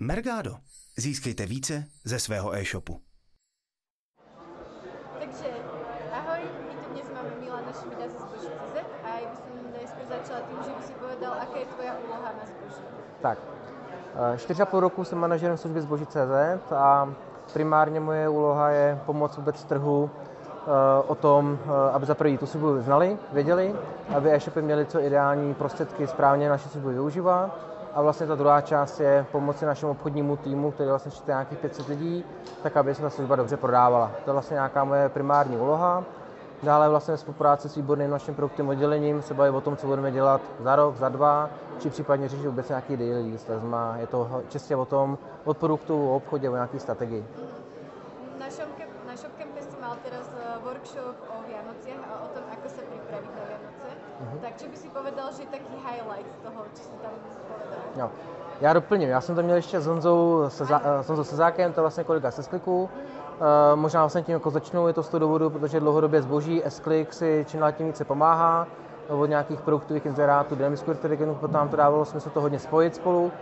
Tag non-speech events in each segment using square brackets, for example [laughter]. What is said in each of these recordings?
Mergado. Získejte více ze svého e-shopu. Takže ahoj, my tu dnes máme Milana Šmida ze Zboží.cz a ja by som najskôr začala tým, že by si povedal, aká je tvoja úloha na Zboží. Tak, eh, čtyři a půl roku jsem manažerem služby Zboží.cz a primárně moje úloha je pomoct vůbec trhu eh, o tom, eh, aby za první tu službu znali, věděli, aby e-shopy měli co ideální prostředky správně naši službu využívat. A vlastně ta druhá část je pomoci našemu obchodnímu týmu, který vlastně čte nějakých 500 lidí, tak aby se ta služba dobře prodávala. To je vlastně nějaká moje primární úloha. Dále vlastně ve spolupráci s výborným naším produktovým oddělením se baví o tom, co budeme dělat za rok, za dva, či případně řešit vůbec nějaký daily je to čistě o tom, od produktu, o obchodě, o nějaké strategii. Na Shopke, na Shopcampe si mal teraz eh, workshop o Vianociach a o tom, ako sa pripraviť na Vianoce. Tak čo by si povedal, že je taký highlight z toho, čo si tam povedal? Jo. Já doplním, já jsem to měl ještě s Honzou, Seza, s Honzou Sezákem, to je vlastně kolega se Skliku. E, možná vlastně tím jako začnu, je to z toho důvodu, protože dlouhodobě zboží S-Click si čím dál tím více pomáhá, od nějakých produktových inzerátů, dynamickou inteligentů, potom nám to dávalo smysl to hodně spojit spolu.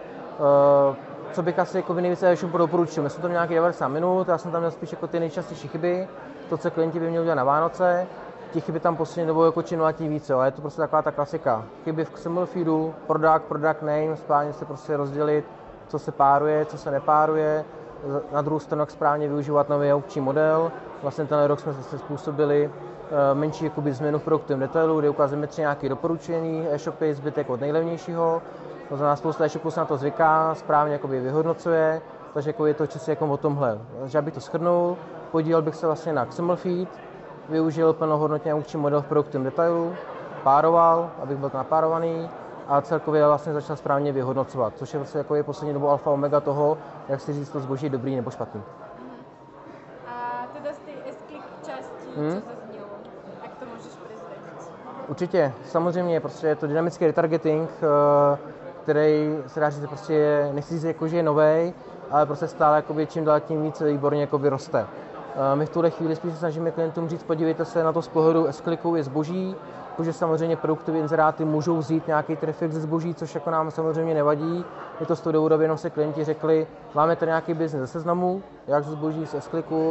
E, co bych asi jako nejvíce ještě doporučil, my jsme to měli nějakých 90 minut, já jsem tam měl spíš jako ty nejčastější chyby, to, co klienti by měli udělat na Vánoce, těch chyby tam poslední dobou jako čím tím více, ale je to prostě taková ta klasika. Chyby v XML feedu, product, product name, správně se prostě rozdělit, co se páruje, co se nepáruje, na druhou stranu jak správně využívat nový aukční model. Vlastně ten rok jsme zase způsobili eh, menší jakoby, změnu v produktovém detailu, kde ukazujeme tři nějaké doporučení e-shopy, zbytek od nejlevnějšího. To znamená, spousta e-shopů se na to zvyká, správně jakoby vyhodnocuje, takže jako je to čistě jako o tomhle. Takže abych to shrnul, podílel bych se vlastně na XML feed, využil plnohodnotně aukční model v produktovém detailu, pároval, abych byl napárovaný a celkově vlastně začal správně vyhodnocovat, což je vlastně jako je poslední dobu alfa omega toho, jak si říct, to zboží je dobrý nebo špatný. A teda z tej S-Click časti, Hmm. čo zaznelo, ak to môžeš prezradiť? Určitě, samozřejmě, prostě je to dynamický retargeting, eh, který se dá říct, prostě je, nechci říct, jako, že je nový, ale prostě stále jakoby, čím dál tím víc výborně jakoby, roste. My v tuhle chvíli spíš se snažíme klientům říct, podívejte se na to z pohledu s je zboží, protože samozřejmě produktové inzeráty můžou vzít nějaký trafik ze zboží, což jako nám samozřejmě nevadí. Je to z toho důvodu, jenom se klienti řekli, máme tady nějaký biznes ze seznamu, jak ze zboží z s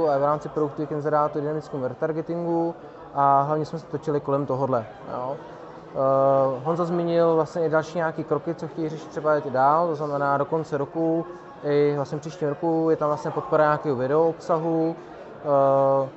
a v rámci produktových inzerátů dynamickém retargetingu a hlavně jsme se točili kolem tohohle. Jo. Uh, Honza zmínil vlastně i další nějaké kroky, co chtějí řešit třeba jít dál, to znamená do konce roku, i vlastně příštím roku je tam vlastně podpora nějakého video obsahu,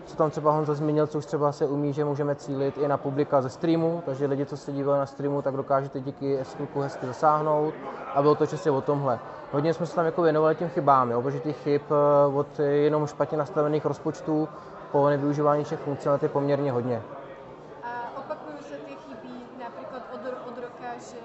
co tam třeba Honza zmínil, co už třeba se umí, že můžeme cílit i na publika ze streamu, takže lidi, co se dívají na streamu, tak dokážete díky Skluku hezky zasáhnout a bylo to čistě o tomhle. Hodně jsme se tam jako věnovali těm chybám, jo, protože těch chyb uh, od jenom špatně nastavených rozpočtů po nevyužívání všech funkcionalit je poměrně hodně. A chyby napríklad od, ro- od roka, že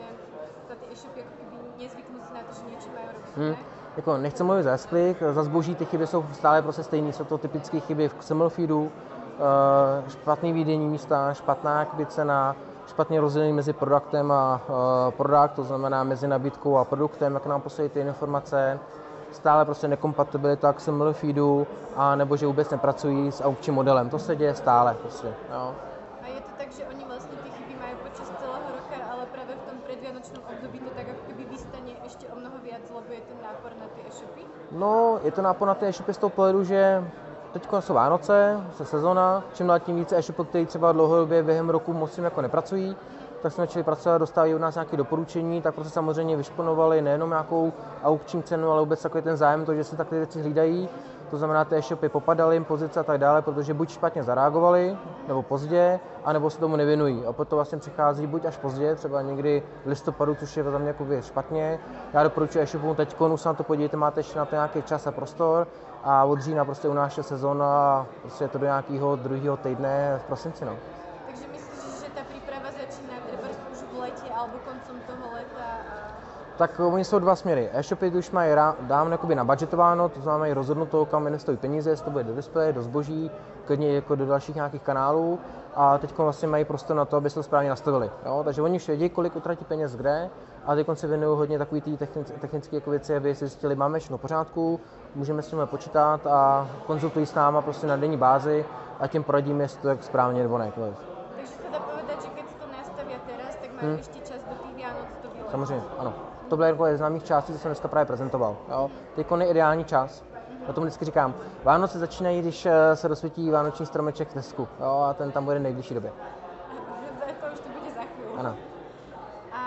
sa tie e-shopy ako keby nezvyknú si na to, že niečo majú robiť, Hmm. Jako nechci mluvit za sklik, za zboží ty chyby jsou stále prostě stejné, jsou to typické chyby v XML feedu, eh, špatný výdejní místa, špatná jakoby cena, špatně rozdělení mezi produktem a uh, produkt, to znamená mezi nabídkou a produktem, jak nám posílají ty informace, stále prostě nekompatibilita XML feedu, a nebo že vůbec nepracují s aukčním modelem. To se děje stále prostě. Jo. A je to tak, že oni vlastne tie chyby majú počas celého roka, ale práve v tom predvianočnom období to tak ako keby vystane ešte o mnoho viac, lebo je ten nápor na tie e-shopy? No, je to ty e-shopy z toho pohledu, že teď jsou Vánoce, se sezona, čím dál tím více e-shopů, který třeba dlouhodobě během roku moc jako nepracují, tak jsme začali pracovat, dostávají od nás nějaké doporučení, tak prostě samozřejmě vyšponovali nejenom nějakou aukční cenu, ale vůbec takový ten zájem, to, že se takové věci hlídají. To znamená, ty e-shopy popadaly jim pozice a tak dále, protože buď špatně zareagovali, nebo pozdě, anebo se tomu nevěnují. A potom vlastně přichází buď až pozdě, třeba někdy v listopadu, což je za mě jako špatně. Já doporučuji e-shopům teď, se na to podívejte, máte ještě na to nějaký čas a prostor a od října prostě u nás je sezóna a prostě je to do nějakého druhého týdne v prosinci. No. Takže myslíš, že tá príprava začína treba už v lete alebo koncom toho leta a Tak eh, oni jsou dva směry. E-shopy už mají dávno jakoby nabudgetováno, to znamená mají rozhodnuto, kam investují peníze, jestli to bude do displeje, do zboží, klidně jako do dalších nějakých kanálů a teď vlastně mají prostor na to, aby se to správně nastavili. Jo? Takže oni už vědí, kolik utratí peněz kde a teď se věnují hodně takový technic, technické jako věci, aby si zjistili, máme všechno v pořádku, můžeme s nimi počítat a konzultují s náma prostě na denní bázi a tím poradíme, jestli to je správně nebo ne. Takže sa dá povedať, že si to nastavia teraz, tak majú Hmm. ešte čas do Vianoc to. Samozřejmě, ano. To bylo jako známých částí, co jsem dneska právě prezentoval. Jo. Teď je ideální čas. O tom vždycky říkám. Vánoce začínají, když eh, se rozsvítí vánoční stromeček v Tesku. Jo, a ten tam bude v nejbližší době. to už to bude za chvíľu. Ano. A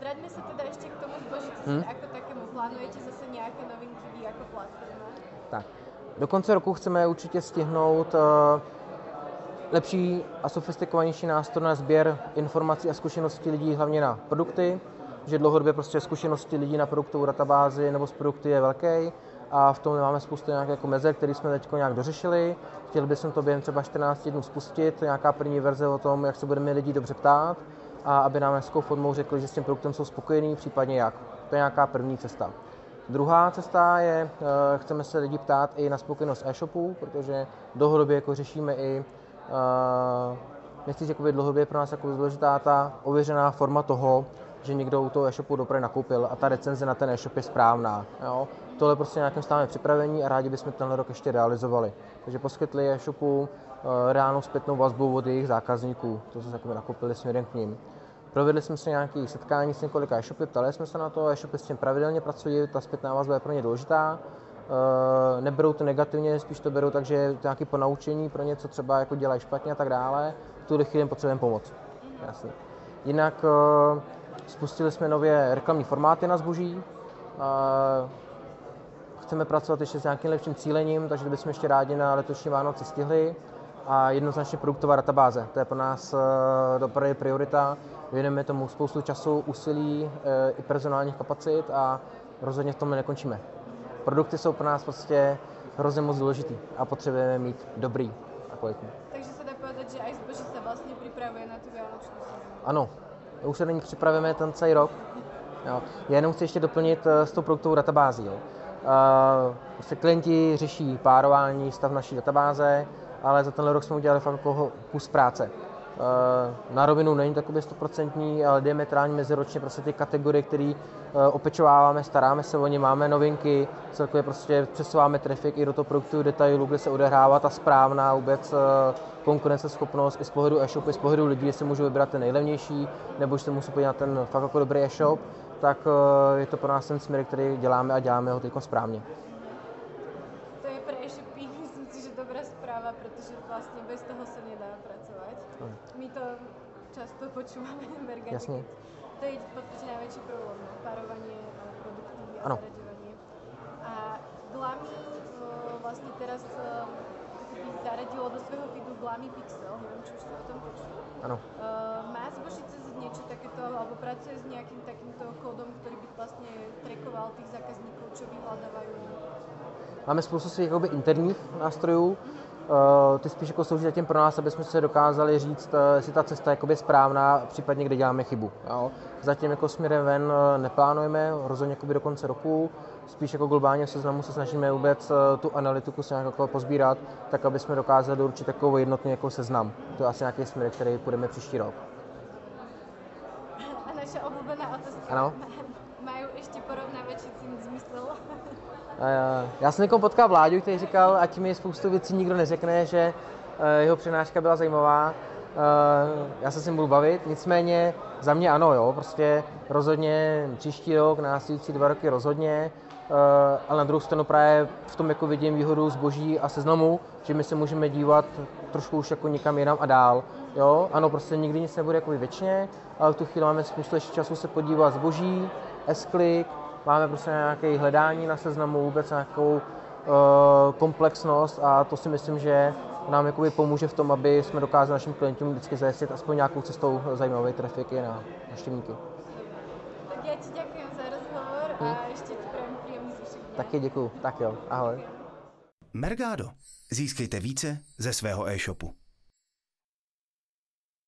vraťme sa teda ešte k tomu zbožici hmm? ako takému. Plánujete zase nějaké novinky vy jako platforma? Tak. Do konce roku chceme určitě stihnout uh, lepší a sofistikovanější nástroj na sběr informací a zkušeností lidí, hlavně na produkty, že dlouhodobě prostě zkušenosti lidí na produktovou databázi nebo z produkty je velký a v tom máme spoustu nějakých jako mezer, které jsme teď nějak dořešili. Chtěli bychom to během třeba 14 dnů spustit, nějaká první verze o tom, jak se budeme lidi dobře ptát a aby nám hezkou formou řekli, že s tím produktem jsou spokojení, případně jak. To je nějaká první cesta. Druhá cesta je, eh, chceme se lidi ptát i na spokojenost e-shopů, protože dlouhodobě jako řešíme i Uh, nechci že dlouhodobě pro nás jako důležitá ta ověřená forma toho, že někdo u toho e-shopu dopravy nakoupil a ta recenze na ten e-shop je správná. Jo? Tohle prostě nějakým stáváme připravení a rádi bychom tenhle rok ještě realizovali. Takže poskytli e-shopu uh, reálnou zpětnou vazbu od jejich zákazníků, to, co se jako nakoupili směrem k ním. Provedli jsme se nějaké setkání s několika e-shopy, ptali jsme se na to, e-shopy s tím pravidelně pracují, ta zpětná vazba je pro ně důležitá. Uh, neberou to negativně, spíš to berou tak, že je to nějaké ponaučení pro něco třeba jako dělají špatně a tak dále. V tuhle chvíli potřebujeme pomoc. Jasně. Jinak uh, spustili jsme nově reklamní formáty na zboží. Chceme pracovat ještě s nějakým lepším cílením, takže bychom ještě rádi na letošní Vánoce stihli. A jednoznačně produktová databáze, to je pro nás uh, priorita. Věnujeme tomu spoustu času, úsilí uh, i personálních kapacit a rozhodně v tom nekončíme produkty jsou pro nás prostě hrozně moc důležitý a potřebujeme mít dobrý a kvalitní. Takže se dá povedat, že i zboží se vlastně připravuje na tu Vánoční Ano, už se na ní připravujeme ten celý rok. Jo. Já jenom chci ještě doplnit uh, s tou produktovou databází. Jo. Uh, se klienti řeší párování stav naší databáze, ale za tenhle rok jsme udělali fakt jako kus práce. Eh, na rovinu není takový stoprocentní, ale diametrálně meziročně prostě ty kategorie, které eh, opečováváme, staráme se o ně, máme novinky, celkově prostě přesouváme trafik i do toho produktu detailu, kde se odehrává ta správná vůbec eh, konkurenceschopnost i z pohledu e-shopu, i z pohledu lidí, jestli můžu vybrat ten nejlevnější, nebo se musí podívat na ten fakt jako dobrý e-shop, tak je to pro nás ten směr, který děláme a děláme ho teď správně. To je pro e-shopy, myslím si, že dobrá zpráva, protože vlastně bez toho se nedá pracovat. My to často počúvame v [laughs] Jasně. To je v podstatě největší problém, no? párovanie produktů a ano. zaraďovanie. A Glami vlastně teraz zaradilo do svého feedu Glami Pixel, nevím, či už jste o tom počuli. Uh, má zbožice niečo takéto, alebo pracuje s nejakým takýmto kódom, ktorý by vlastně trackoval tých zákazníků, čo vyhľadávajú? Máme spoustu svých interních nástrojů, mm-hmm Eh, ty spíš jako slouží zatím pro nás, aby jsme se dokázali říct, eh, jestli ta cesta je správná, případně kde děláme chybu. Jo. Zatím jako směrem ven eh, neplánujeme, rozhodně do konce roku, spíš jako globálně seznamu se snažíme vůbec tu analytiku se nějak jako pozbírat, tak aby jsme dokázali určit takový jednotný jako seznam. To je asi nějaký směr, který půjdeme příští rok. A [laughs] naše oblíbená otázka. Ano? [laughs] Mají ještě porovnávači smysl? Já jsem někoho potkal Vláďu, který říkal, ať mi spoustu věcí nikdo neřekne, že eh, jeho přednáška byla zajímavá. Eh, já se s ním budu bavit, nicméně za mě ano, jo, prostě rozhodně příští rok, následující dva roky rozhodně, eh, ale na druhou stranu právě v tom jako vidím výhodu zboží a seznamu, že my se můžeme dívat trošku už jako někam jinam a dál. Jo, ano, prostě nikdy nic nebude jako věčně, ale v tu chvíli máme spoustu času se podívat zboží, S-Click, máme prostě nějaké hledání na seznamu, vůbec nějakou uh, komplexnost a to si myslím, že nám jakoby pomůže v tom, aby jsme dokázali našim klientům vždycky zajistit aspoň nějakou cestou zajímavé trafiky na návštěvníky. Tak já ti děkuji za rozhovor hmm. a ještě ti příjemný zvyšek Taky děkuji. Tak jo, ahoj. Mergado. Získejte více ze svého e-shopu.